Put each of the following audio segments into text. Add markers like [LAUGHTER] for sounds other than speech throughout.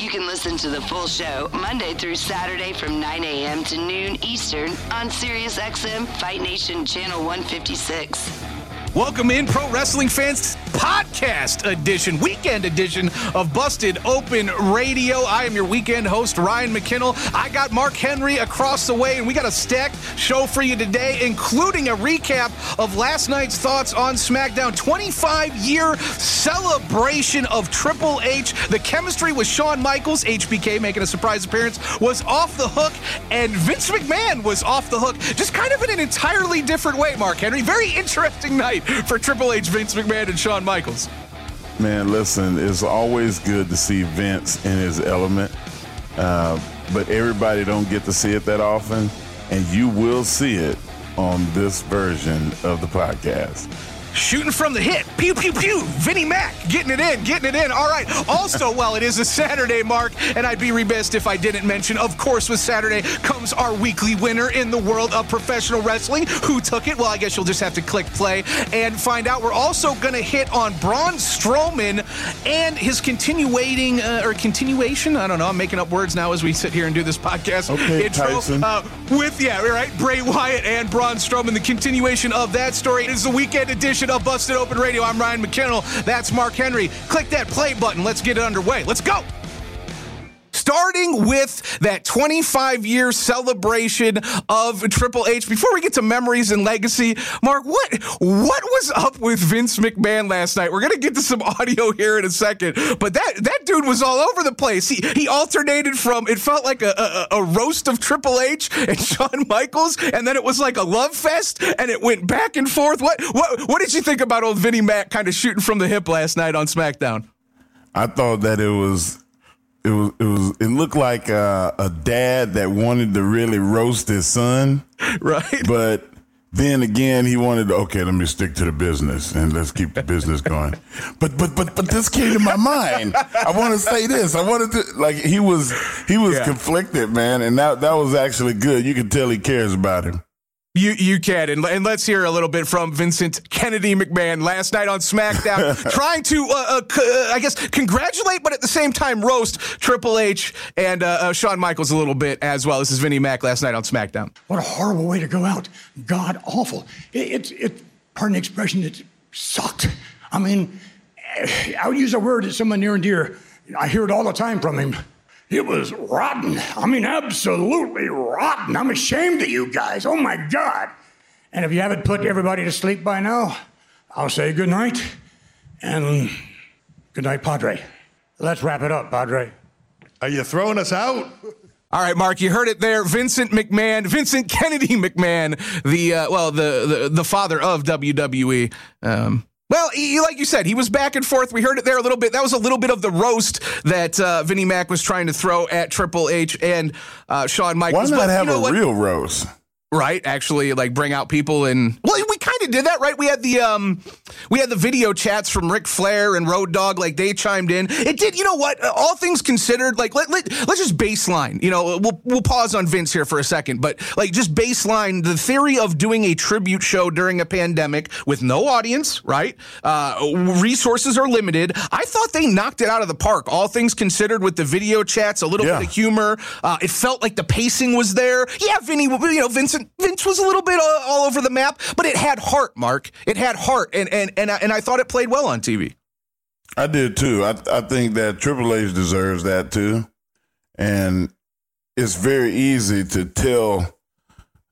You can listen to the full show Monday through Saturday from 9 a.m. to noon Eastern on SiriusXM Fight Nation Channel 156. Welcome in, pro wrestling fans, podcast edition, weekend edition of Busted Open Radio. I am your weekend host, Ryan McKinnell. I got Mark Henry across the way, and we got a stacked show for you today, including a recap of last night's thoughts on SmackDown 25 year celebration of Triple H. The chemistry with Shawn Michaels, HBK making a surprise appearance, was off the hook, and Vince McMahon was off the hook, just kind of in an entirely different way, Mark Henry. Very interesting night for Triple H, Vince McMahon, and Shawn Michaels. Man, listen, it's always good to see Vince in his element, uh, but everybody don't get to see it that often, and you will see it on this version of the podcast shooting from the hip. Pew, pew, pew. Vinnie Mac getting it in, getting it in. All right. Also, [LAUGHS] while it is a Saturday, Mark, and I'd be remiss if I didn't mention, of course, with Saturday comes our weekly winner in the world of professional wrestling. Who took it? Well, I guess you'll just have to click play and find out. We're also going to hit on Braun Strowman and his continuating, uh, or continuation. I don't know. I'm making up words now as we sit here and do this podcast. Okay, intro, Tyson. Uh, with, yeah, right, Bray Wyatt and Braun Strowman. The continuation of that story is the weekend edition edition of Busted Open Radio. I'm Ryan McKinnell. That's Mark Henry. Click that play button. Let's get it underway. Let's go starting with that 25 year celebration of Triple H. Before we get to memories and legacy, Mark, what what was up with Vince McMahon last night? We're gonna get to some [LAUGHS] audio here in a second, but that that dude was all over the place. He he alternated from it felt like a, a, a roast of Triple H and [LAUGHS] Shawn Michaels, and then it was like a love fest, and it went back and forth. What what what did you think about old Vinnie Mac kind of shooting from the hip last night on SmackDown? I thought that it was it was it was it looked like uh, a dad that wanted to really roast his son, [LAUGHS] right? But then again, he wanted to okay, let me stick to the business and let's keep the business going. [LAUGHS] But but but but this came to my mind. I want to say this. I wanted to like he was he was yeah. conflicted, man, and that that was actually good. You could tell he cares about him. You you can and, and let's hear a little bit from Vincent Kennedy McMahon last night on SmackDown, [LAUGHS] trying to uh, uh, uh, I guess congratulate, but at the same time roast Triple H and uh, uh, Shawn Michaels a little bit as well. This is Vinnie Mac last night on SmackDown. What a horrible way to go out! God awful. It, it, it pardon the expression, it sucked. I mean, I would use a word that's someone near and dear. I hear it all the time from him. It was rotten. I mean, absolutely rotten. I'm ashamed of you guys. Oh my God. And if you haven't put everybody to sleep by now, I'll say good night and good night, Padre. Let's wrap it up, Padre. Are you throwing us out? All right, Mark, you heard it there. Vincent McMahon, Vincent Kennedy McMahon, the uh, well, the, the the father of WWE. Um, well, he, like you said, he was back and forth. We heard it there a little bit. That was a little bit of the roast that uh, Vinnie Mac was trying to throw at Triple H and uh, Shawn Michaels. Why not but, have you know a what? real roast? right actually like bring out people and well we kind of did that right? We had the um we had the video chats from Ric Flair and Road Dog like they chimed in. It did you know what? All things considered like let, let, let's just baseline you know we'll we'll pause on Vince here for a second but like just baseline the theory of doing a tribute show during a pandemic with no audience right? Uh resources are limited. I thought they knocked it out of the park. All things considered with the video chats a little yeah. bit of humor uh it felt like the pacing was there. Yeah Vinny you know Vincent Vince was a little bit all, all over the map, but it had heart, Mark. It had heart, and and and I, and I thought it played well on TV. I did too. I I think that Triple H deserves that too, and it's very easy to tell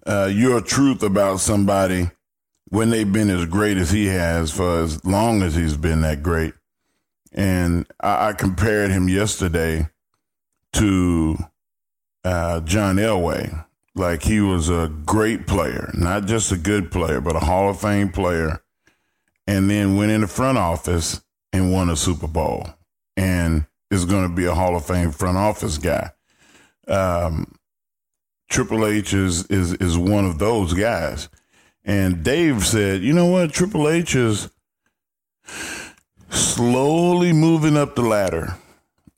uh, your truth about somebody when they've been as great as he has for as long as he's been that great. And I, I compared him yesterday to uh, John Elway. Like he was a great player, not just a good player, but a Hall of Fame player. And then went in the front office and won a Super Bowl and is going to be a Hall of Fame front office guy. Um, Triple H is, is, is one of those guys. And Dave said, you know what? Triple H is slowly moving up the ladder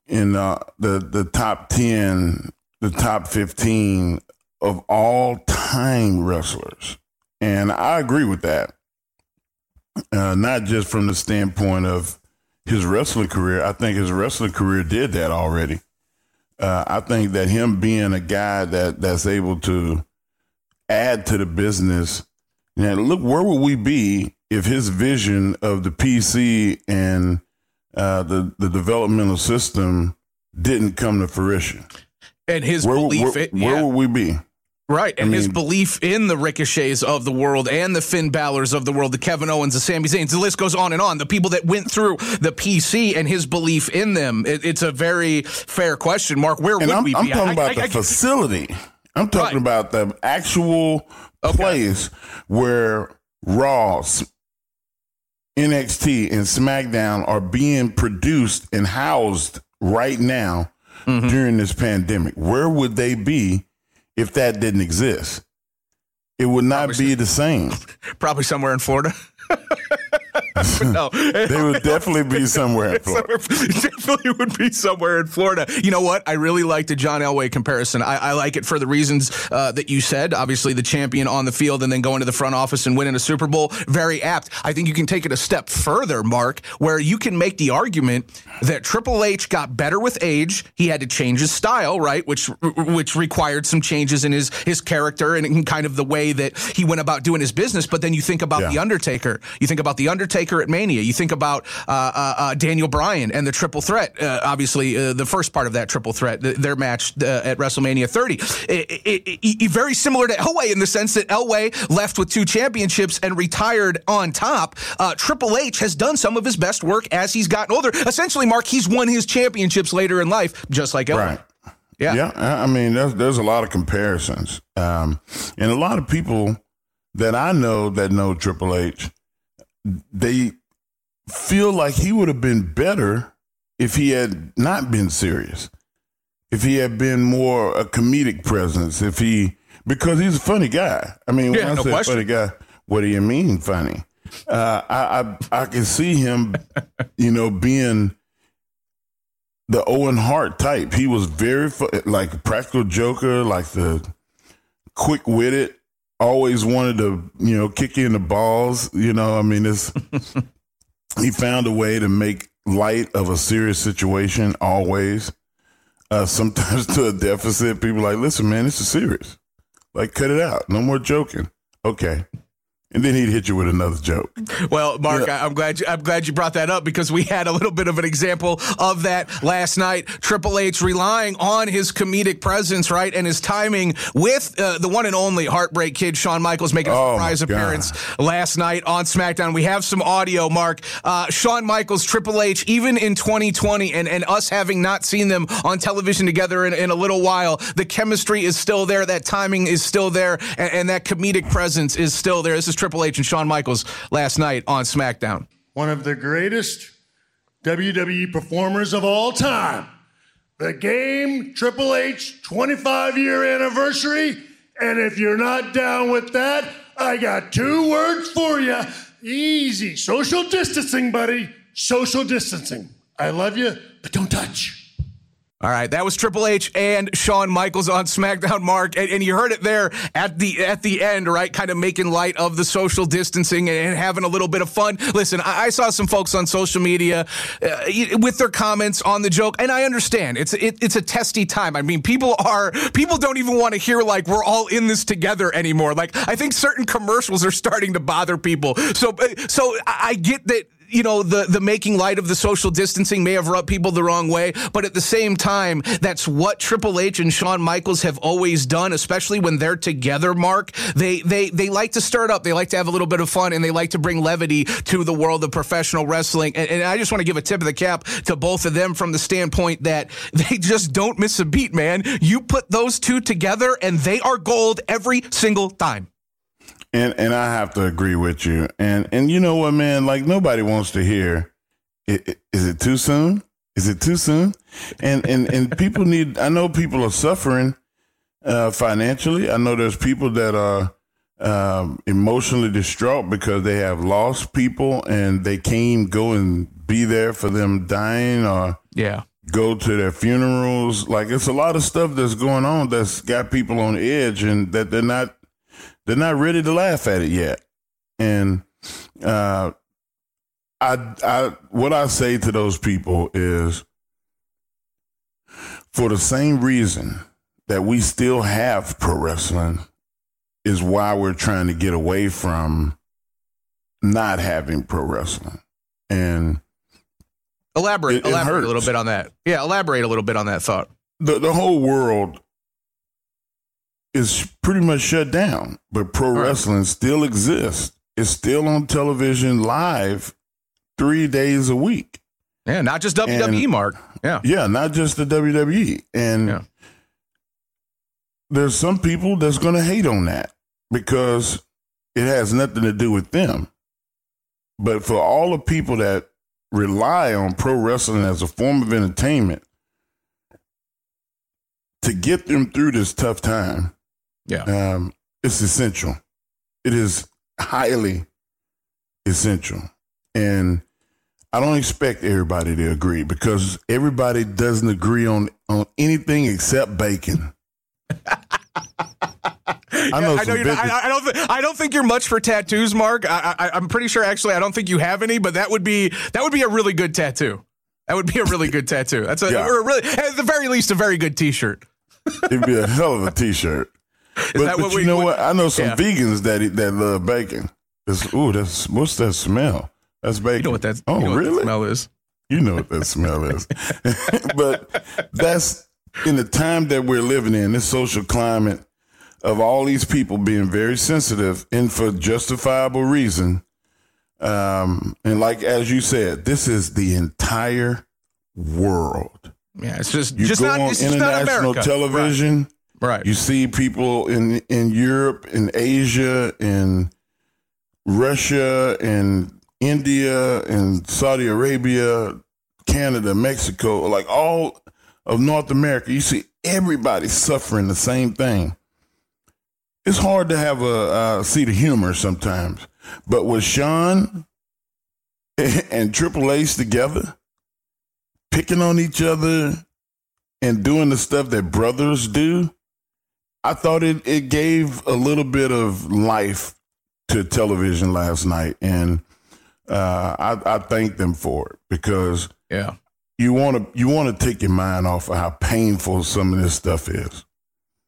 in uh, the the top 10, the top 15 of all time wrestlers. And I agree with that. Uh, not just from the standpoint of his wrestling career. I think his wrestling career did that already. Uh, I think that him being a guy that that's able to add to the business. Now, look, where would we be if his vision of the PC and uh, the the developmental system didn't come to fruition? And his where, belief, where, it, where would we be? Right, and I his belief in the Ricochets of the world and the Finn Balor's of the world, the Kevin Owens, the Sami Zayns, the list goes on and on. The people that went through the PC and his belief in them. It, it's a very fair question, Mark. Where would I'm, we I'm be? talking I- about I- the I- facility. I'm talking Right. about the actual place where Raw, S- NXT, and SmackDown are being produced and housed right now Mm-hmm. during this pandemic. Where would they be if that didn't exist? It would not be the same. [LAUGHS] probably somewhere in Florida. [LAUGHS] [LAUGHS] no, They would definitely be somewhere in [LAUGHS] Florida. definitely would be somewhere in Florida. You know what? I really like the John Elway comparison. I, I like it for the reasons uh, that you said. Obviously, the champion on the field and then going to the front office and winning a Super Bowl. Very apt. I think you can take it a step further, Mark, where you can make the argument that Triple H got better with age. He had to change his style, right? Which which required some changes in his his character and in kind of the way that he went about doing his business. But then you think about Yeah. the Undertaker. You think about the Undertaker at Mania. You think about uh, uh, uh, Daniel Bryan and the Triple Threat. Uh, obviously, uh, the first part of that Triple Threat, th- their match uh, at WrestleMania 30, It- it- it- very similar to Elway in the sense that Elway left with two championships and retired on top. Uh, Triple H has done some of his best work as he's gotten older. Essentially, Mark, he's won his championships later in life, just like Elway. Right. Yeah. Yeah, I I mean, there's there's a lot of comparisons, um, and a lot of people that I know that know Triple H, they feel like he would have been better if he had not been serious, if he had been more a comedic presence, if he because he's a funny guy. I mean, Yeah, when I no say question. funny guy, what do you mean funny? Uh, I, I I can see him, [LAUGHS] you know, being the Owen Hart type. He was very fu- like practical joker, like the quick witted. Always wanted to, you know, kick you in the balls. You know, I mean, it's [LAUGHS] he found a way to make light of a serious situation. Always, uh, sometimes [LAUGHS] to a deficit. People like, listen, man, this is serious. Like, cut it out. No more joking. Okay. And then he'd hit you with another joke. Well, Mark, Yeah. I, I'm glad you, I'm glad you brought that up because we had a little bit of an example of that last night. Triple H relying on his comedic presence, right, and his timing with uh, the one and only Heartbreak Kid Shawn Michaels making a Oh, surprise appearance last night on SmackDown. We have some audio, Mark. Uh, Shawn Michaels, Triple H, even in 2020, and and us having not seen them on television together in, in a little while, the chemistry is still there. That timing is still there, and, and that comedic presence is still there. This is Triple H and Shawn Michaels last night on SmackDown. One of the greatest WWE performers of all time. The game Triple H 25 year anniversary. And if you're not down with that, I got two words for you. Easy. Social distancing, buddy. Social distancing. I love you, but don't touch. All right, that was Triple H and Shawn Michaels on SmackDown, Mark, and, and you heard it there at the at the end, right? Kind of making light of the social distancing and, and having a little bit of fun. Listen, I, I saw some folks on social media uh, with their comments on the joke, and I understand it's it, it's a testy time. I mean, people are people don't even want to hear like we're all in this together anymore. Like I think certain commercials are starting to bother people. So uh, so I I get that you know, the the making light of the social distancing may have rubbed people the wrong way, but at the same time, that's what Triple H and Shawn Michaels have always done, especially when they're together. Mark, they they they like to stir it up. They like to have a little bit of fun, and they like to bring levity to the world of professional wrestling. And, and I just want to give a tip of the cap to both of them from the standpoint that [LAUGHS] they just don't miss a beat, man. You put those two together, and they are gold every single time. And and I have to agree with you. And and you know what, man? Like nobody wants to hear. Is it too soon? Is it too soon? And and and people need. I know people are suffering uh, financially. I know there's people that are um, emotionally distraught because they have lost people and they can't go and be there for them dying or yeah go to their funerals. Like it's a lot of stuff that's going on that's got people on edge and that they're not they're not ready to laugh at it yet. And uh, I, I, what I say to those people is, for the same reason that we still have pro wrestling, is why we're trying to get away from not having pro wrestling. And elaborate, it, elaborate a little bit on that. Yeah, elaborate a little bit on that thought. The the whole world is pretty much shut down, but pro right. wrestling still exists. It's still on television live three days a week. Yeah, not just WWE, and, Mark. Yeah. Yeah, not just the WWE. And yeah. there's some people that's going to hate on that because it has nothing to do with them. But for all the people that rely on pro wrestling as a form of entertainment, to get them through this tough time, yeah. Um, it's essential. It is highly essential. And I don't expect everybody to agree because everybody doesn't agree on, on anything except bacon. [LAUGHS] I know. I, know not, I, I, don't. Th- I don't think you're much for tattoos, Mark. I, am pretty sure, actually, I don't think you have any. But that would be that would be a really good tattoo. That would be a really good tattoo. That's a, [LAUGHS] yeah. or a really, at the very least, a very good T-shirt. It'd be a hell of a T-shirt. [LAUGHS] Is but, but you we, know what? I know some yeah. vegans that that love bacon. It's, ooh, that's what's that smell? That's bacon. You know what that? Oh, you know really? smell is. You know what that smell is. [LAUGHS] but that's in the time that we're living in, this social climate of all these people being very sensitive and for justifiable reason. Um, and like as you said, this is the entire world. Yeah, it's just you just go not, on international television. Right. Right. You see people in in Europe, in Asia, in Russia, in India, in Saudi Arabia, Canada, Mexico, like all of North America. You see everybody suffering the same thing. It's hard to have a uh, see the humor sometimes, but with Shawn [LAUGHS] and Triple H together, picking on each other and doing the stuff that brothers do, I thought it, it gave a little bit of life to television last night, and uh, I, I thank them for it because yeah, you want to you want to take your mind off of how painful some of this stuff is.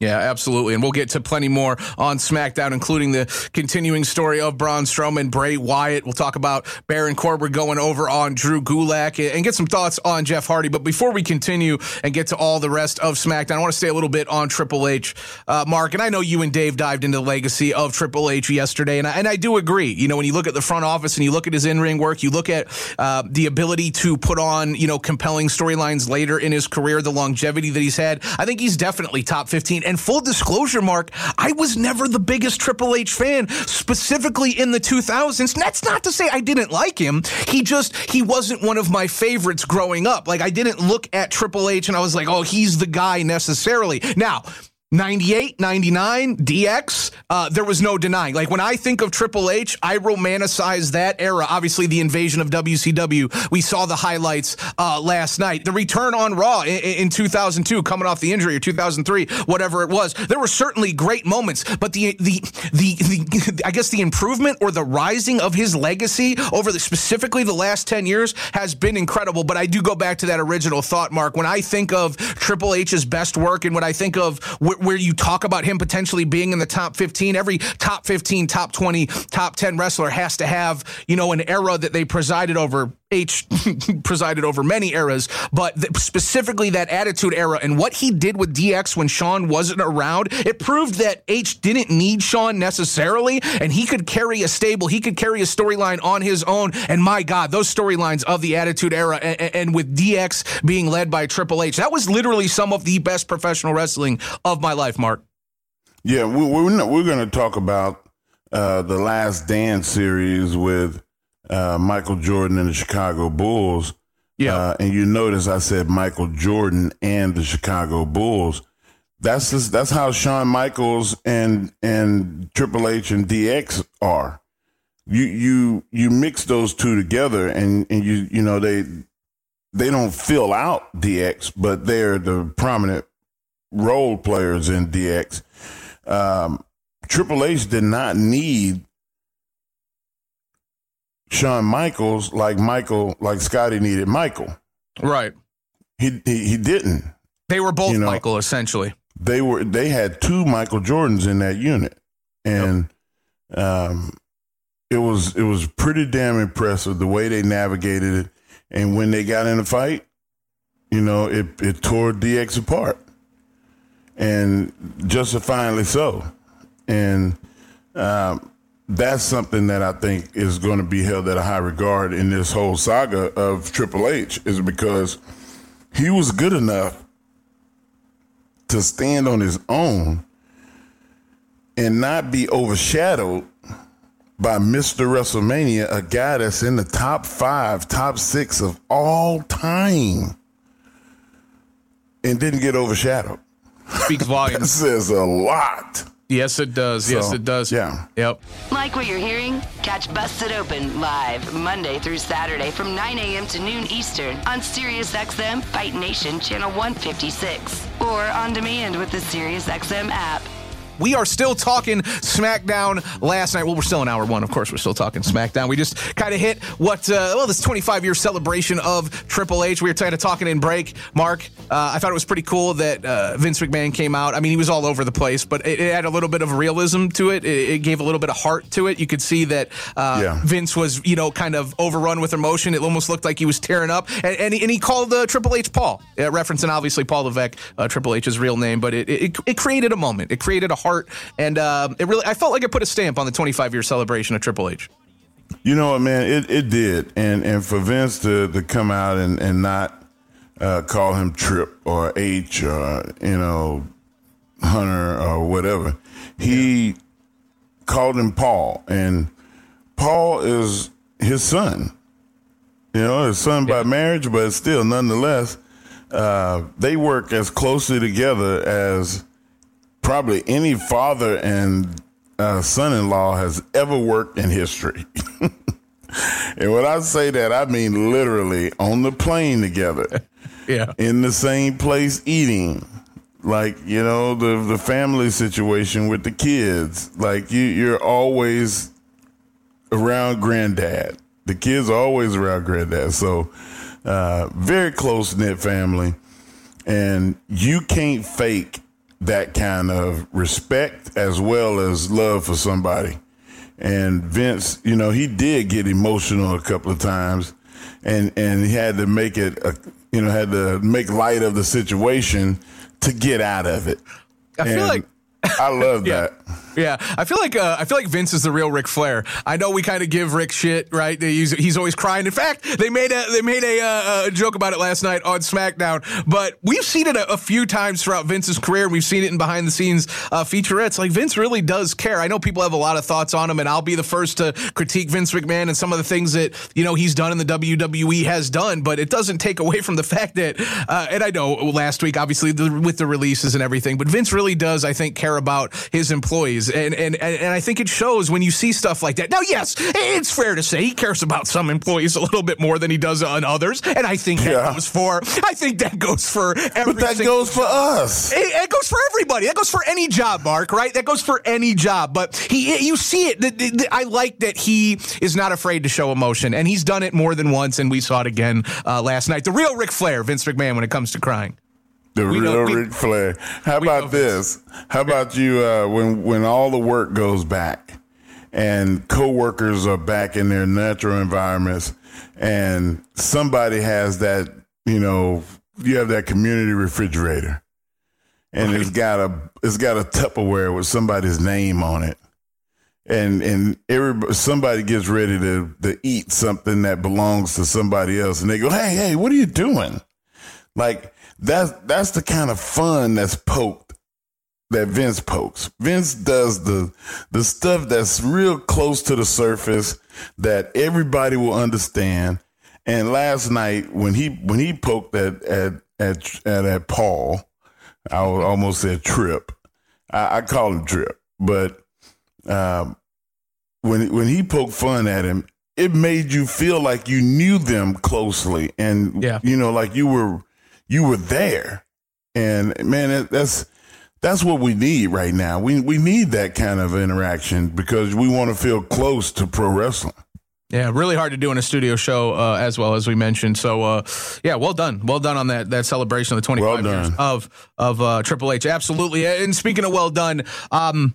Yeah, absolutely. And we'll get to plenty more on SmackDown, including the continuing story of Braun Strowman, Bray Wyatt. We'll talk about Baron Corbin going over on Drew Gulak and get some thoughts on Jeff Hardy. But before we continue and get to all the rest of SmackDown, I want to stay a little bit on Triple H, uh, Mark. And I know you and Dave dived into the legacy of Triple H yesterday, and I, and I do agree. You know, when you look at the front office and you look at his in ring work, you look at uh, the ability to put on, you know, compelling storylines later in his career, the longevity that he's had. I think he's definitely top 15. And full disclosure, Mark, I was never the biggest Triple H fan, specifically in the 2000s. that's not to say I didn't like him. He just, he wasn't one of my favorites growing up. Like, I didn't look at Triple H and I was like, oh, he's the guy necessarily. Now, 98, 99, DX, uh, there was no denying. Like when I think of Triple H, I romanticize that era. Obviously, the invasion of WCW. We saw the highlights uh, last night. The return on Raw in, in, 2002, coming off the injury, or 2003, whatever it was. There were certainly great moments, but the the the, the [LAUGHS] I guess the improvement or the rising of his legacy over the specifically the last 10 years has been incredible. But I do go back to that original thought, Mark. When I think of Triple H's best work and when I think of where you talk about him potentially being in the top 15. Every top 15, top 20, top 10 wrestler has to have, you know, an era that they presided over. H [LAUGHS] presided over many eras, but th- specifically that attitude era and what he did with DX when Shawn wasn't around, it proved that H didn't need Shawn necessarily, and he could carry a stable, he could carry a storyline on his own. And my God, those storylines of the attitude era and, and with DX being led by Triple H, that was literally some of the best professional wrestling of my life, Mark. Yeah, we, we're we're going to talk about uh, the Last Dance series with uh, Michael Jordan and the Chicago Bulls. Yeah. Uh, and you notice I said Michael Jordan and the Chicago Bulls. That's just, that's how Shawn Michaels and and Triple H and DX are. You you you mix those two together and and you you know they they don't fill out DX, but they're the prominent role players in DX. Um, Triple H did not need Shawn Michaels like Michael, like Scottie needed Michael. Right. He he, he didn't. They were both You know, Michael, essentially. They were they had two Michael Jordans in that unit, and um, it was it was pretty damn impressive the way they navigated it. And when they got in a fight, you know, it it tore DX apart, and justifiably so. And um, that's something that I think is going to be held at a high regard in this whole saga of Triple H, is because he was good enough to stand on his own and not be overshadowed by Mr. WrestleMania, a guy that's in the top five, top six of all time, and didn't get overshadowed. Speaks [LAUGHS] That volumes. says a lot. Yes, it does. yes, it does. yeah. Yep. Like what you're hearing? Catch Busted Open live Monday through Saturday from 9 a.m. to noon Eastern on SiriusXM Fight Nation Channel 156 or on demand with the SiriusXM app. We are still talking SmackDown last night. Well, we're still in hour one. Of course, we're still talking SmackDown. We just kind of hit what, uh, well, this 25 year celebration of Triple H. We were kind of talking in break. Mark, uh, I thought it was pretty cool that uh, Vince McMahon came out. I mean, he was all over the place, but it, it had a little bit of realism to it. it. It gave a little bit of heart to it. You could see that uh, Yeah. Vince was, you know, kind of overrun with emotion. It almost looked like he was tearing up. And, and, he, and he called uh, Triple H Paul, uh, referencing obviously Paul Levesque, uh, Triple H's real name, but it, it created a moment. It created a heart. And um, it really, I felt like it put a stamp on the 25 year celebration of Triple H. You know what, man? It it did, and and for Vince to to come out and and not uh, call him Trip or H or you know Hunter or whatever, he called him Paul, and Paul is his son. You know, his son by marriage, but still, nonetheless, uh, they work as closely together as probably any father and uh, son-in-law has ever worked in history. [LAUGHS] and when I say that, I mean literally on the plane together, [LAUGHS] Yeah. in the same place eating. Like you know the the family situation with the kids. Like you, you're always around granddad. The kids are always around granddad. So uh, very close knit family, and you can't fake that kind of respect as well as love for somebody. And Vince, you know, he did get emotional a couple of times, and and he had to make it, a, you know, had to make light of the situation to get out of it. I feel And like- I love [LAUGHS] Yeah. that. Yeah, I feel like uh, I feel like Vince is the real Ric Flair. I know we kind of give Ric shit, right? He's, he's always crying. In fact, they made a they made a, uh, a joke about it last night on SmackDown. But we've seen it a, a few times throughout Vince's career. We've seen it in behind the scenes uh, featurettes. Like Vince really does care. I know people have a lot of thoughts on him, and I'll be the first to critique Vince McMahon and some of the things that you know he's done in the WWE has done. But it doesn't take away from the [LAUGHS] fact that, uh, and I know last week, obviously the, with the releases and everything, but Vince really does, I think, care about his employees, and and and, and I think it shows when you see stuff like that. Now, yes, it's fair to say he cares about some employees a little bit more than he does on others, and I think that Yeah. goes for I think that goes for every But that goes for us. it, it goes for everybody. That goes for any job, Mark. Right? That goes for any job. But he, you see it. The- the- the- I like that he is not afraid to show emotion, and he's done it more than once, and we saw it again uh, last night. The real Ric Flair, Vince McMahon, when it comes to crying. The We real we- Ric Flair. How about this? How about you uh, when when all the work goes back and coworkers are back in their natural environments and somebody has that, you know, you have that community refrigerator and it's got a it's got a Tupperware with somebody's name on it. And and everybody somebody gets ready to to eat something that belongs to somebody else and they go, "Hey, hey, what are you doing?" Like that's that's the kind of fun that's poked that Vince pokes. Vince does the the stuff that's real close to the surface that everybody will understand. And last night when he when he poked at at at at, at Paul, I almost said Trip. I, I call him Trip, but um, when when he poked fun at him, it made you feel like you knew them closely, and Yeah. you know, like you were you were there. And man, that's that's what we need right now. We we need that kind of interaction because we want to feel close to pro wrestling. Yeah, really hard to do in a studio show uh, as well as we mentioned. So, uh, yeah, well done, well done on that that celebration of the 25 Well years of of uh, Triple H. Absolutely. And speaking of well done, um,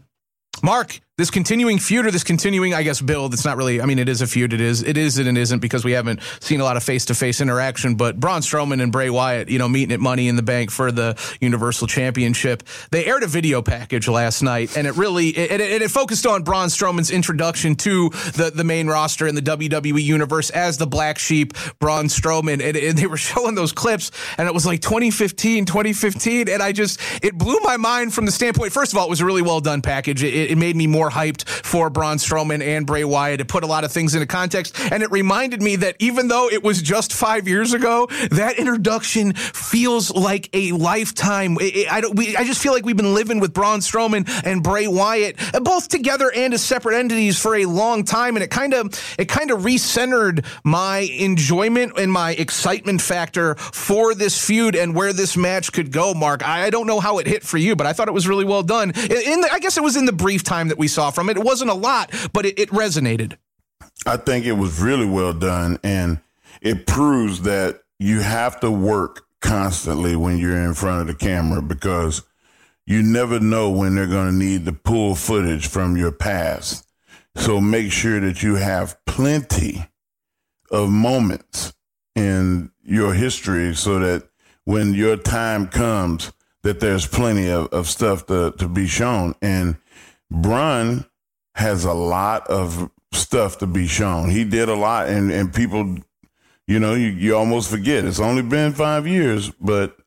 Mark, this continuing feud or this continuing, I guess, build. It's not really. I mean, it is a feud. It is. It is and it isn't because we haven't seen a lot of face to face interaction. But Braun Strowman and Bray Wyatt, you know, meeting at Money in the Bank for the Universal Championship. They aired a video package last night, and it really it, it, it focused on Braun Strowman's introduction to the the main roster in the WWE universe as the Black Sheep, Braun Strowman, and, and they were [LAUGHS] showing those clips, and it was like 2015, 2015, and I just it blew my mind from the standpoint. First of all, it was a really well done package. It, it made me more hyped for Braun Strowman and Bray Wyatt. It put a lot of things into context, and it reminded me that even though it was just five years ago, that introduction feels like a lifetime. It- it- I don't. We, I just feel like we've been living with Braun Strowman and Bray Wyatt uh, both together and as separate entities for a long time, and it kind of it kind of recentered my enjoyment and my excitement factor for this feud and where this match could go. Mark, I, I don't know how it hit for you, but I thought it was really well done. In, in the, I guess it was in the brief time that we saw from it. It wasn't a lot, but it, it resonated. I think it was really well done, and it proves that you have to work constantly when you're in front of the camera because you never know when they're going to need to pull footage from your past. So make sure that you have plenty of moments in your history so that when your time comes, that there's plenty of, of stuff to, to be shown. And Braun has a lot of stuff to be shown. He did a lot, and, and people, you know, you, you almost forget. It's only been five years, but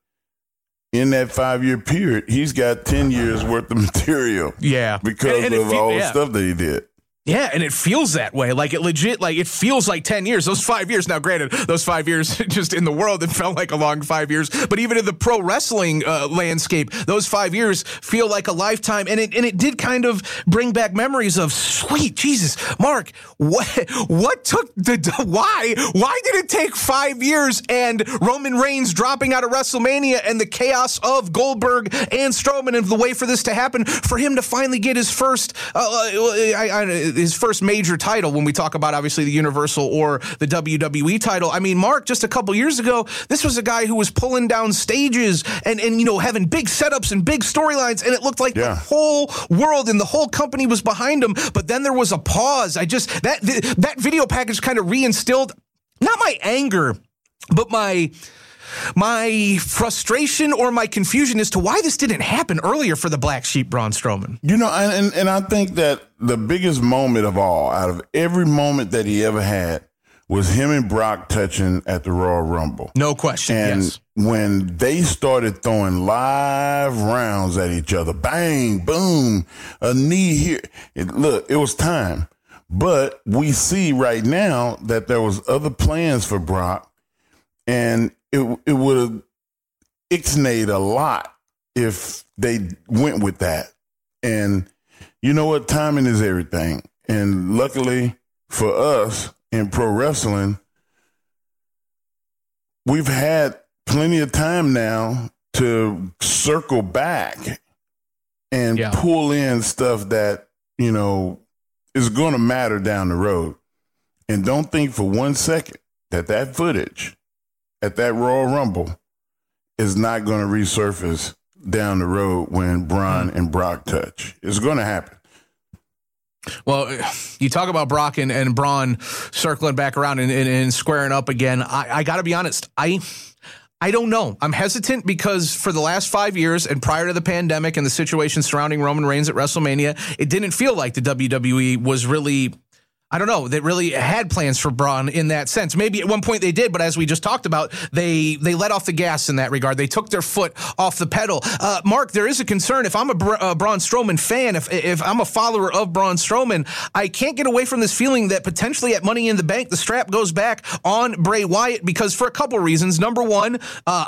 in that five year period, he's got 10 years worth of [LAUGHS] material Yeah, because And- and of all the stuff that he did. Yeah, and it feels that way. Like it legit, like it feels like 10 years. Those five years. Now, granted, those five years [LAUGHS] just in the world, it felt like a long five years. But even in the pro wrestling uh, landscape, those five years feel like a lifetime. And it, and it did kind of bring back memories of sweet Jesus, Mark, what, what took the, [LAUGHS] why, why did it take five years and Roman Reigns dropping out of WrestleMania and the chaos of Goldberg and Strowman and the way for this to happen for him to finally get his first, uh, uh, I, I, his first major title when we talk about obviously the Universal or the WWE title. I mean, Mark, just a couple years ago, this was a guy who was pulling down stages and, and you know, having big setups and big storylines, and it looked like the whole world and the whole company was behind him. But then there was a pause. I just, that, that video package kind of reinstilled not my anger, but my my frustration or my confusion as to why this didn't happen earlier for the black sheep Braun Strowman. You know, and, and, and I think that the biggest moment of all, out of every moment that he ever had, was him and Brock touching at the Royal Rumble. No question. And yes. when they started throwing live rounds at each other, bang, boom, a knee here. It, look, it was time. But we see right now that there was other plans for Brock, and it it would have ixnayed a lot if they went with that. And you know what? Timing is everything. And luckily for us in pro wrestling, we've had plenty of time now to circle back and Yeah. pull in stuff that, you know, is going to matter down the road. And don't think for one second that that footage at that Royal Rumble is not going to resurface down the road when Braun and Brock touch. It's going to happen. Well, you talk about Brock and, and Braun circling back around and, and, and squaring up again. I, I got to be honest. I I don't know. I'm hesitant because for the last five years and prior to the pandemic and the situation surrounding Roman Reigns at WrestleMania, it didn't feel like the WWE was really I don't know, that really had plans for Braun in that sense. Maybe at one point they did, but as we just talked about, they they let off the gas in that regard. They took their foot off the pedal. Uh, Mark, there is a concern. If I'm a, Bra- a Braun Strowman fan, if if I'm a follower of Braun Strowman, I can't get away from this feeling that potentially at Money in the Bank, the strap goes back on Bray Wyatt because for a couple reasons. Number one, uh,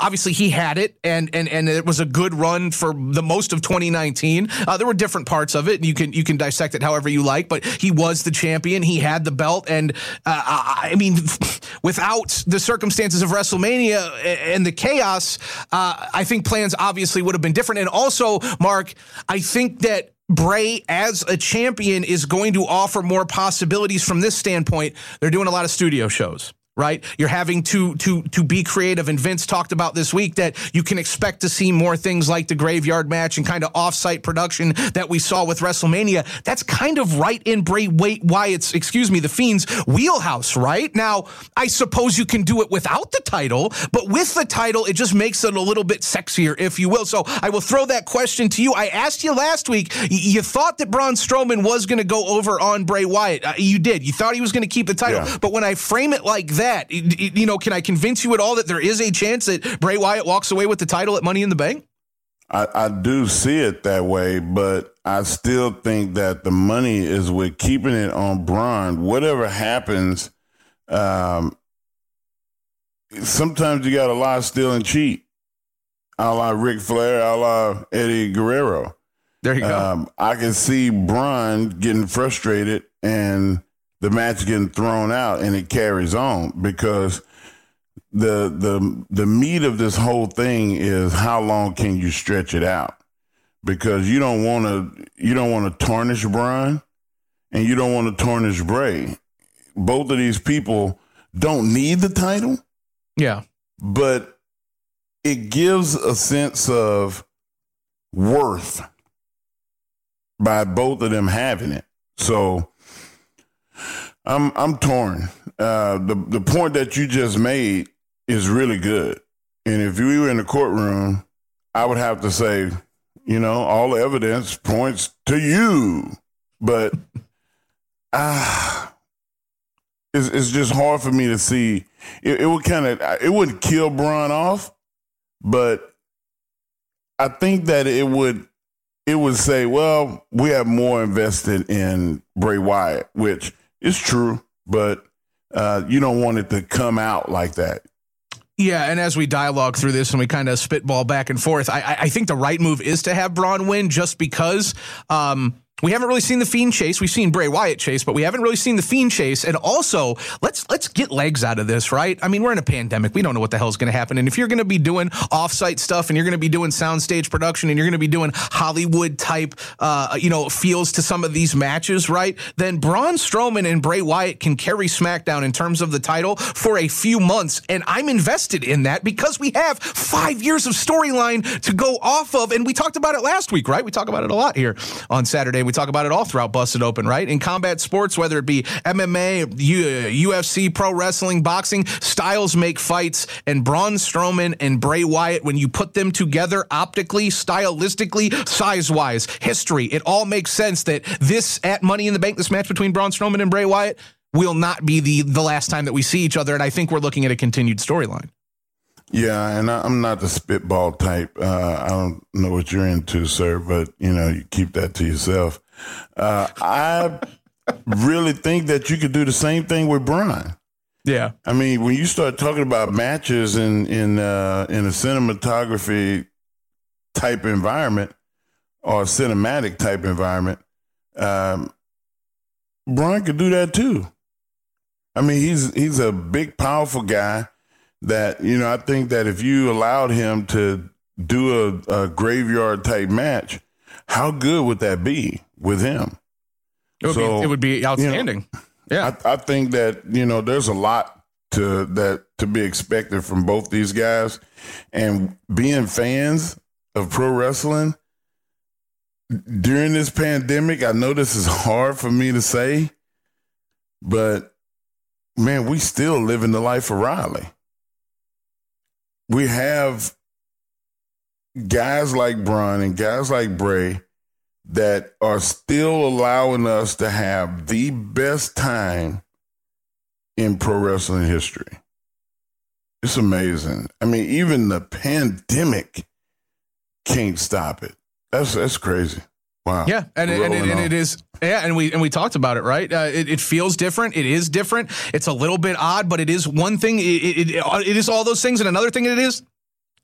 obviously he had it, and and and it was a good run for the most of 2019. Uh, there were different parts of it, and you can you can dissect it however you like, but he was the champion. He he had the belt, and uh, I mean, [LAUGHS] without the circumstances of WrestleMania and the chaos, uh, I think plans obviously would have been different. And also, Mark, I think that Bray as a champion is going to offer more possibilities from this standpoint. They're doing a lot of studio shows right? You're having to to to be creative. And Vince talked about this week that you can expect to see more things like the graveyard match and kind of offsite production that we saw with WrestleMania. That's kind of right in Bray Wyatt's, excuse me, the Fiend's wheelhouse, right? Now, I suppose you can do it without the title, but with the title, it just makes it a little bit sexier, if you will. So I will throw that question to you. I asked you last week. You thought that Braun Strowman was going to go over on Bray Wyatt. Uh, you did. You thought he was going to keep the title, yeah. but when I frame it like that that? You know, can I convince you at all that there is a chance that Bray Wyatt walks away with the title at Money in the Bank? I, I do see it that way, but I still think that the money is with keeping it on Braun. Whatever happens, um, sometimes you got to lie, steal, and cheat. A la Ric Flair, a la Eddie Guerrero. There you go. Um, I can see Braun getting frustrated and the match getting thrown out and it carries on because the the the meat of this whole thing is how long can you stretch it out because you don't want to you don't want to tarnish Braun and you don't want to tarnish Bray. Both of these people don't need the title. Yeah. But it gives a sense of worth by both of them having it. So I'm I'm torn. Uh, the the point that you just made is really good, and if we were in the courtroom, I would have to say, you know, all the evidence points to you, but [LAUGHS] ah, it's it's just hard for me to see. It, it would kind of it wouldn't kill Braun off, but I think that it would it would say, well, we have more invested in Bray Wyatt, which it's true, but uh, you don't want it to come out like that. Yeah, and as we dialogue through this and we kind of spitball back and forth, I, I think the right move is to have Braun win just because um, we haven't really seen the Fiend chase. We've seen Bray Wyatt chase, but we haven't really seen the Fiend chase. And also, let's let's get legs out of this, right? I mean, we're in a pandemic. We don't know what the hell is going to happen. And if you're going to be doing offsite stuff, and you're going to be doing soundstage production, and you're going to be doing Hollywood type, uh, you know, feels to some of these matches, right? Then Braun Strowman and Bray Wyatt can carry SmackDown in terms of the title for a few months, and I'm invested in that because we have five years of storyline to go off of. And we talked about it last week, right? We talk about it a lot here on Saturday. We we talk about it all throughout Busted Open, right? In combat sports, whether it be MMA, U- UFC, pro wrestling, boxing, styles make fights. And Braun Strowman and Bray Wyatt, when you put them together optically, stylistically, size wise, history, it all makes sense that this at Money in the Bank, this match between Braun Strowman and Bray Wyatt, will not be the the last time that we see each other. And I think we're looking at a continued storyline. Yeah, and I'm not the spitball type. Uh, I don't know what you're into, sir, but you know, you keep that to yourself. Uh, I [LAUGHS] really think that you could do the same thing with Brian. Yeah, I mean, when you start talking about matches in in uh, in a cinematography type environment or cinematic type environment, um, Braun could do that too. I mean, he's he's a big, powerful guy that you know I think that if you allowed him to do a, a graveyard type match, how good would that be with him? It would, so, be, it would be outstanding. You know, yeah, I, I, think that you know there's a lot to that to be expected from both these guys, and being fans of pro wrestling during this pandemic. I know this is [LAUGHS] hard for me to say, but man, we still living the life of Riley. We have guys like Braun and guys like Bray that are still allowing us to have the best time in pro wrestling history. It's amazing. I mean, even the pandemic can't stop it. That's that's crazy. Wow. Yeah, and, and, and, and it is. Yeah, and we and we talked about it, right? Uh, it, it, feels different. It is different. It's a little bit odd, but it is one thing. It, it, it is all those things, and another thing it is.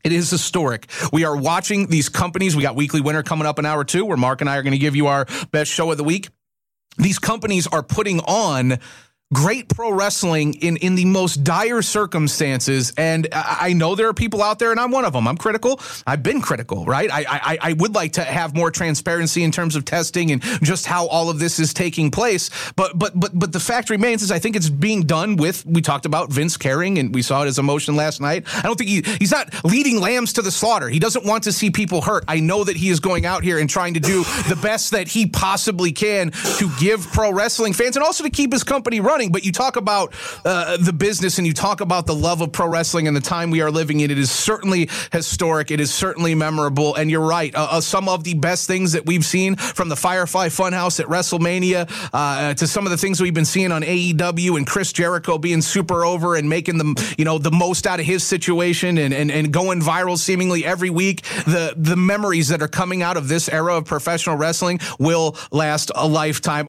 It is historic. We are watching these companies. We got weekly winner coming up an hour two, where Mark and I are going to give you our best show of the week. These companies are putting on great pro wrestling in in the most dire circumstances. And I, know there are people out there and i'm one of them. I'm critical. I've been critical right? I, I i would like to have more transparency in terms of testing and just how all of this is taking place. But but but but the fact remains is i think it's being done with we talked about vince caring and we saw it as emotion last night. I don't think he he's not leading lambs to the slaughter. He doesn't want to see people hurt. I know that he is going out here and trying to do the best that he possibly can to give pro wrestling fans and also to keep his company running running, but you talk about uh, the business and you talk about the love of pro wrestling and the time we are living in. It is certainly historic. It is certainly memorable. And you're right. Uh, uh, some of the best things that we've seen from the Firefly Funhouse at WrestleMania uh, to some of the things we've been seeing on AEW and Chris Jericho being super over and making them, you know, the most out of his situation and, and, and going viral seemingly every week. The, the memories that are coming out of this era of professional wrestling will last a lifetime.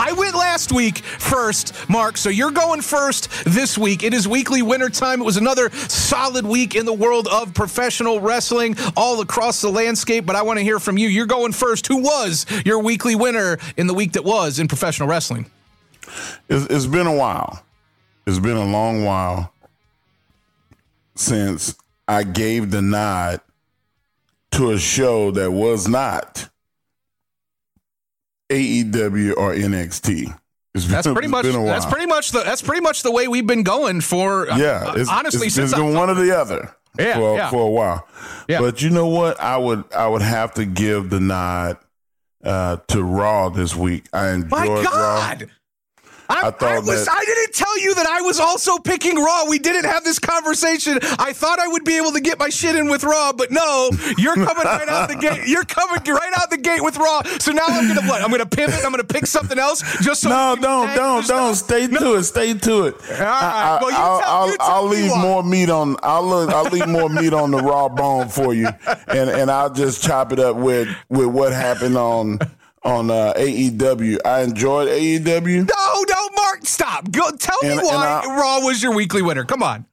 I went last week first, Mark. So you're going first this week. It is weekly winter time. It was another solid week in the world of professional wrestling all across the landscape. But I want to hear from you. You're going first. Who was your weekly winner in the week that was in professional wrestling? it's, it's been a while. It's been a long while since I gave the nod to a show that was not AEW or NXT. Been, that's pretty much that's pretty much the that's pretty much the way we've been going for uh, yeah. Uh, honestly, it's, since it's been one or the other. Yeah, for, yeah. for a while. Yeah. But you know what? I would I would have to give the nod uh, to Raw this week. I enjoyed My God. Raw. I, I, thought I was. That, I didn't tell you that I was also picking Raw. We didn't have this conversation. I thought I would be able to get my shit in with Raw, but no, you're coming right out the gate. You're coming right out the gate with Raw. So now I'm gonna what? I'm gonna pivot. I'm gonna pick something else. Just so no, don't, don't, don't. Stay no. to it. Stay to it. All right. well, you tell, I'll, you I'll leave more meat on. I'll look, I'll leave more meat on the raw bone for you, and and I'll just chop it up with with what happened on on uh, AEW. I enjoyed AEW. No, no, Mark, stop. Go tell and, me why I, Raw was your weekly winner. Come on.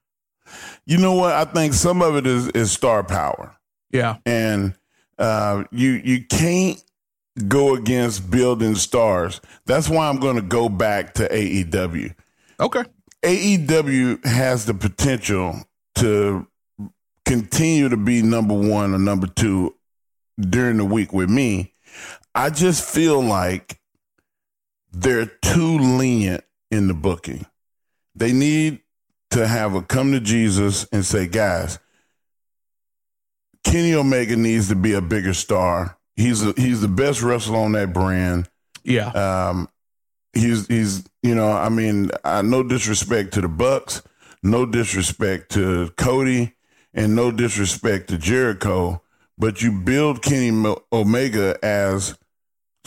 You know what? I think some of it is is star power. Yeah, and uh, you you can't go against building stars. That's why I'm going to go back to AEW. Okay. AEW has the potential to continue to be number one or number two during the week with me I just feel like they're too lenient in the booking. They need to have a come to Jesus and say, guys, Kenny Omega needs to be a bigger star. He's a, he's the best wrestler on that brand. Yeah. Um, he's he's you know I mean I no disrespect to the Bucks, no disrespect to Cody, and no disrespect to Jericho, but you build Kenny Omega as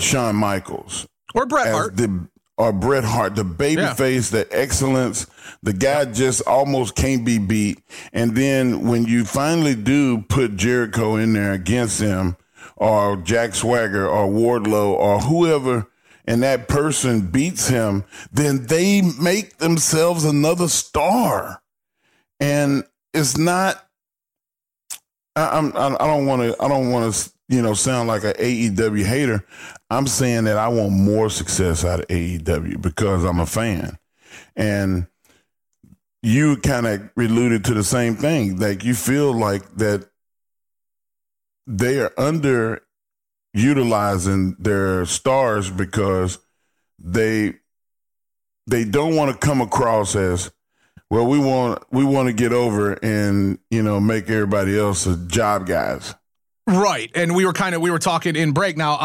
Shawn Michaels or Bret Hart. The, or Bret Hart, the baby yeah. face, the excellence, the guy just almost can't be beat. And then when you finally do put Jericho in there against him, or Jack Swagger, or Wardlow, or whoever, and that person beats him, then they make themselves another star. and it's not. I, I'm. I don't want to. I don't want to. You know, sound like an AEW hater. I'm saying that I want more success out of AEW because I'm a fan, and you kind of alluded to the same thing. Like you feel like that they are under utilizing their stars because they they don't want to come across as well we want we want to get over and you know make everybody else a job guys Right, and we were kind of we were talking in break. Now, uh,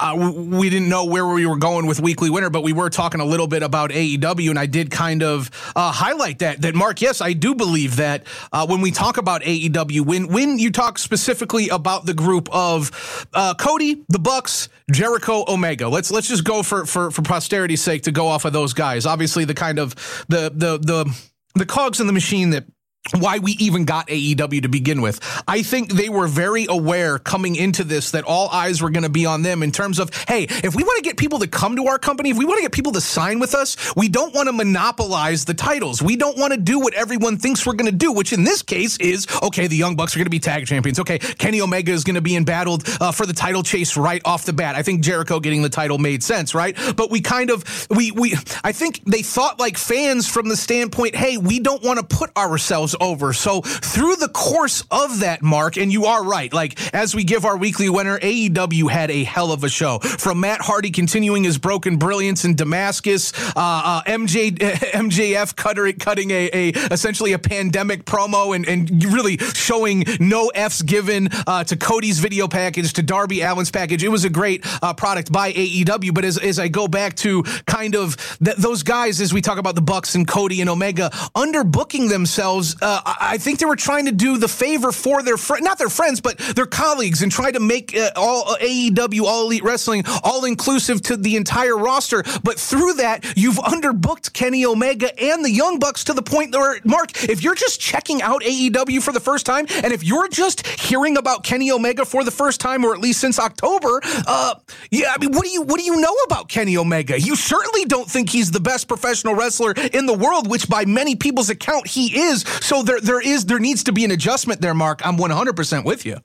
uh, uh we didn't know where we were going with weekly winner, but we were talking a little bit about AEW, and I did kind of uh, highlight that. That Mark, yes, I do believe that uh, when we talk about AEW, when when you talk specifically about the group of uh, Cody, the Bucks, Jericho, Omega, let's let's just go for for for posterity's sake to go off of those guys. Obviously, the kind of the the the the cogs in the machine that why we even got AEW to begin with. I think they were very aware coming into this that all eyes were going to be on them in terms of, hey, if we want to get people to come to our company, if we want to get people to sign with us, we don't want to monopolize the titles. We don't want to do what everyone thinks we're going to do, which in this case is, okay, the Young Bucks are going to be tag champions. Okay, Kenny Omega is going to be embattled uh, for the title chase right off the bat. I think Jericho getting the title made sense, right? But we kind of, we, we, I think they thought like fans from the standpoint, hey, we don't want to put ourselves over. So through the course of that, Mark, and you are right, like as we give our weekly winner, AEW had a hell of a show. From Matt Hardy continuing his broken brilliance in Damascus, uh, uh, MJ [LAUGHS] MJF cutting, cutting a, a, essentially a pandemic promo and, and really showing no f's given uh, to Cody's video package to Darby Allin's package. It was a great uh, product by AEW. But as, as I go back to kind of th- those guys, as we talk about the Bucks and Cody and Omega, underbooking themselves uh, I think they were trying to do the favor for their friend, not their friends, but their colleagues, and try to make uh, all uh, AEW, all Elite Wrestling, all inclusive to the entire roster. But through that, you've underbooked Kenny Omega and the Young Bucks to the point where, Mark, if you're just checking out AEW for the first time, and if you're just hearing about Kenny Omega for the first time, or at least since October, uh, yeah, I mean, what do you what do you know about Kenny Omega? You certainly don't think he's the best professional wrestler in the world, which by many people's account he is. So there there is there needs to be an adjustment there, Mark. I'm 100 percent with you.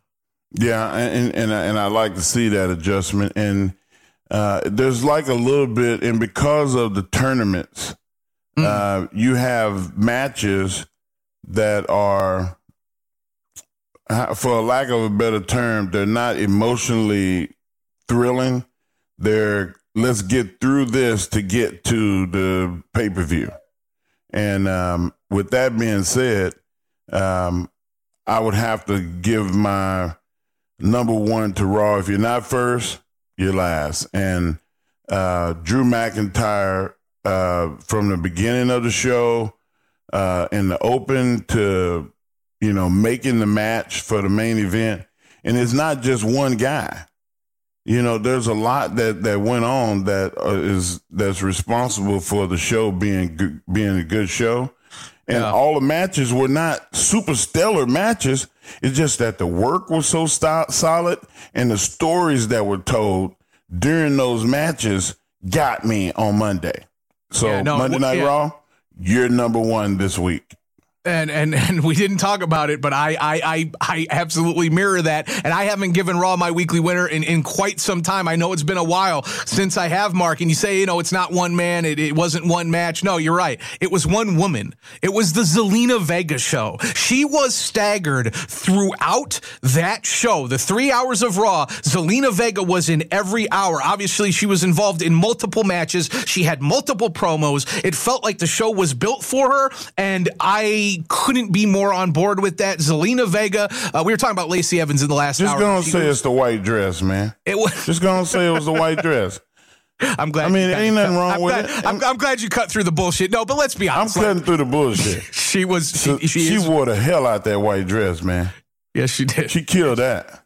Yeah, and and and I like to see that adjustment. And uh, there's like a little bit, and because of the tournaments, mm. uh, you have matches that are, uh, for a lack of a better term, they're not emotionally thrilling. They're let's get through this to get to the pay per view. And um, with that being said, um, I would have to give my number one to Raw. If you're not first, you're last. And uh, Drew McIntyre, uh, from the beginning of the show, uh, in the open to, you know, making the match for the main event. And it's not just one guy. You know, there's a lot that, that went on that uh, is that's responsible for the show being being a good show. And yeah. all the matches were not super stellar matches. It's just that the work was so st- solid and the stories that were told during those matches got me on Monday. So yeah, no, Monday Night yeah. Raw, you're number one this week and and and we didn't talk about it, but I I I, I absolutely mirror that, and I haven't given Raw my weekly winner in, in quite some time. I know it's been a while since I have Mark, and you say you know it's not one man, it, it wasn't one match. No, you're right. It was one woman. It was the Zelina Vega show. She was staggered throughout that show. The three hours of Raw, Zelina Vega was in every hour. Obviously, she was involved in multiple matches. She had multiple promos. It felt like the show was built for her, and I couldn't be more on board with that. Zelina Vega. Uh, we were talking about Lacey Evans in the last Just hour. gonna say was, it's the white dress, man. It was. [LAUGHS] Just gonna say it was the white dress. [LAUGHS] I'm glad. I mean, ain't nothing wrong I'm with glad, it. I'm, I'm, glad you cut through the bullshit. No, but let's be honest. I'm cutting like, through the bullshit. [LAUGHS] she was. She, so, she, wore the hell out that white dress, man. Yes, she did. She killed that.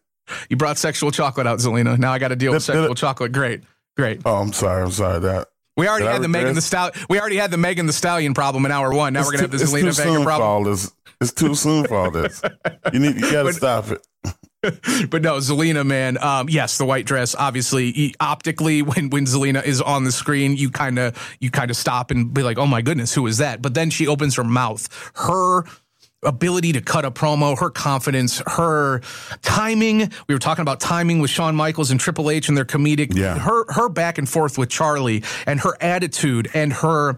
You brought sexual chocolate out, Zelina. Now I got to deal with sexual chocolate. Great, great. Oh, I'm sorry. I'm sorry. That we already Did had the Megan Thee Stallion. We already had the Megan Thee Stallion problem in hour one. Now it's we're gonna too, have the Zelina Vega problem. It's too soon for all this. You need you got to stop it. [LAUGHS] but no, Zelina, man. Um, yes, the white dress. Obviously, optically, [LAUGHS] when when Zelina is on the screen, you kind of you kind of stop and be like, "Oh my goodness, who is that?" But then she opens her mouth. Her ability to cut a promo, her confidence, her timing. We were talking about timing with Shawn Michaels and Triple H and their comedic. Yeah. Her her back and forth with Charly and her attitude and her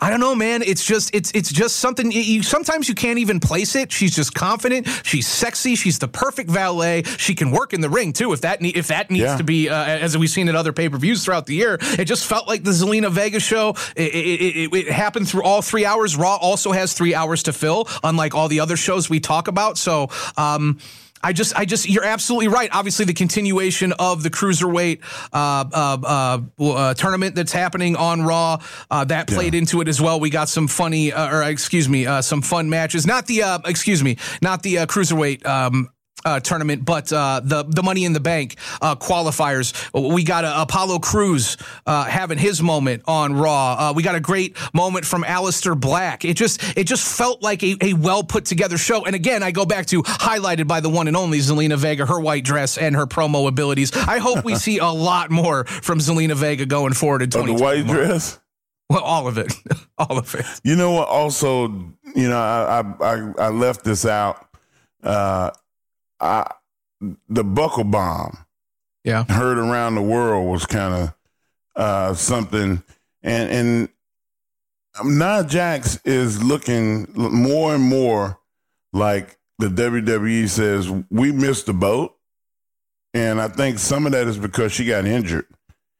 I don't know, man. It's just it's it's just something. You, sometimes you can't even place it. She's just confident. She's sexy. She's the perfect valet. She can work in the ring too. If that if that needs Yeah. to be, uh, as we've seen at other pay per views throughout the year, it just felt like the Zelina Vega show. It, it, it, it happened through all three hours. Raw also has three hours to fill, unlike all the other shows we talk about. So. um I just, I just, you're absolutely right. Obviously, the continuation of the cruiserweight uh, uh, uh, uh, tournament that's happening on Raw uh, that played into it as well. We got some funny, uh, or excuse me, uh, some fun matches. Not the, uh, excuse me, not the uh, cruiserweight. Um, uh, tournament, but uh, the the Money in the Bank uh, qualifiers. We got uh, Apollo Crews uh, having his moment on Raw. Uh, we got a great moment from Aleister Black. It just it just felt like a, a well put together show. And again, I go back to highlighted by the one and only Zelina Vega, her white dress and her promo abilities. I hope we [LAUGHS] see a lot more from Zelina Vega going forward in Oh, the 2020. white dress. Well, all of it, [LAUGHS] all of it. You know what? Also, you know, I I I, I left this out. Uh, I the buckle bomb. Yeah, heard around the world was kind of uh, something, and and Nia Jax is looking more and more like the WWE says we missed the boat, and I think some of that is because she got injured.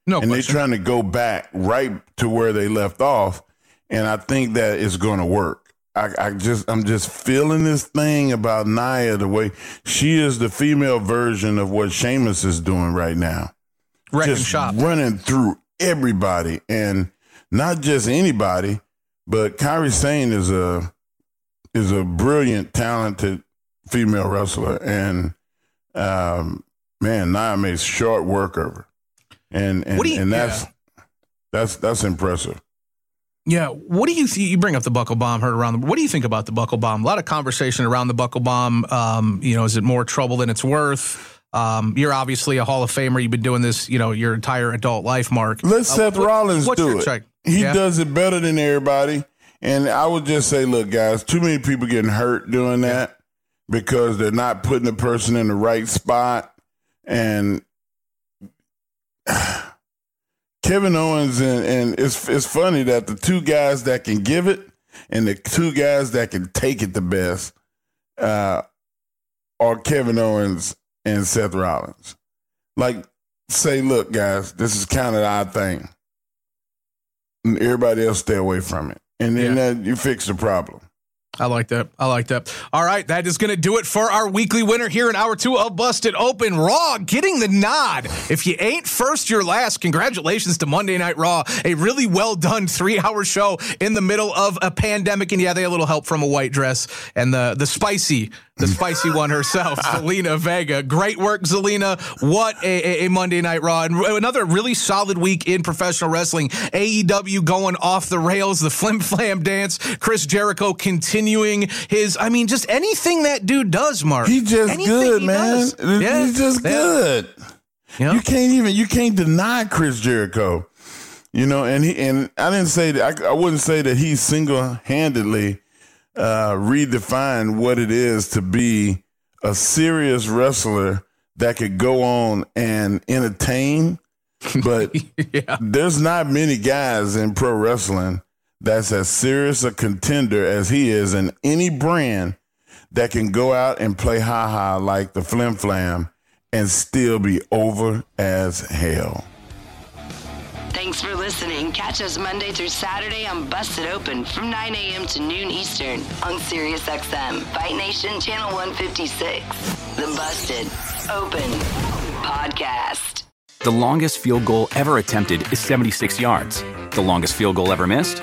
No and they're trying to go back right to where they left off, and I think that is going to work. I, I just, I'm just feeling this thing about Nia the way she is the female version of what Sheamus is doing right now, Wrecking just shop. running through everybody, and not just anybody, but Kairi Sane is a is a brilliant, talented female wrestler, and um, man, Nia makes short work of her, and and, What do you- and that's that's that's impressive. Yeah, what do you think? You bring up the buckle bomb heard around the. What do you think about the buckle bomb? A lot of conversation around the buckle bomb. Um, you know, is it more trouble than it's worth? Um, you're obviously a Hall of Famer. You've been doing this, you know, your entire adult life, Mark. Let Uh, Seth what- Rollins do it. check? He Yeah? does it better than everybody. And I would just say, look, guys, too many people getting hurt doing that because they're not putting the person in the right spot. And [SIGHS] Kevin Owens and, and it's it's funny that the two guys that can give it and the two guys that can take it the best uh, are Kevin Owens and Seth Rollins. Like, say, look, guys, this is kind of our thing. And everybody else stay away from it. And then Yeah. that, you fix the problem. I like that. I like that. All right, that is going to do it for our weekly winner here in hour two of Busted Open. Raw getting the nod. If you ain't first, you're last. Congratulations to Monday Night Raw. A really well done three hour show in the middle of a pandemic. And yeah, they had a little help from a white dress and the the spicy, the spicy [LAUGHS] one herself, Zelina Vega. Great work, Zelina. What a, a, Monday Night Raw. And another really solid week in professional wrestling. AEW going off the rails, the flim flam dance. Chris Jericho continuing his, I mean, just anything that dude does, Mark. He just Anything good, he man. does. Yeah. He's just Yeah. good. Yeah. You can't even you can't deny Chris Jericho. You know, and he and I didn't say that I, I wouldn't say that he single handedly uh, redefined what it is to be a serious wrestler that could go on and entertain. But [LAUGHS] yeah. there's not many guys in pro wrestling that's as serious a contender as he is in any brand that can go out and play ha ha like the Flim Flam and still be over as hell. Thanks for listening. Catch us Monday through Saturday on Busted Open from 9 a.m. to noon Eastern on SiriusXM, Fight Nation Channel 156. The Busted Open Podcast. The longest field goal ever attempted is 76 yards. The longest field goal ever missed?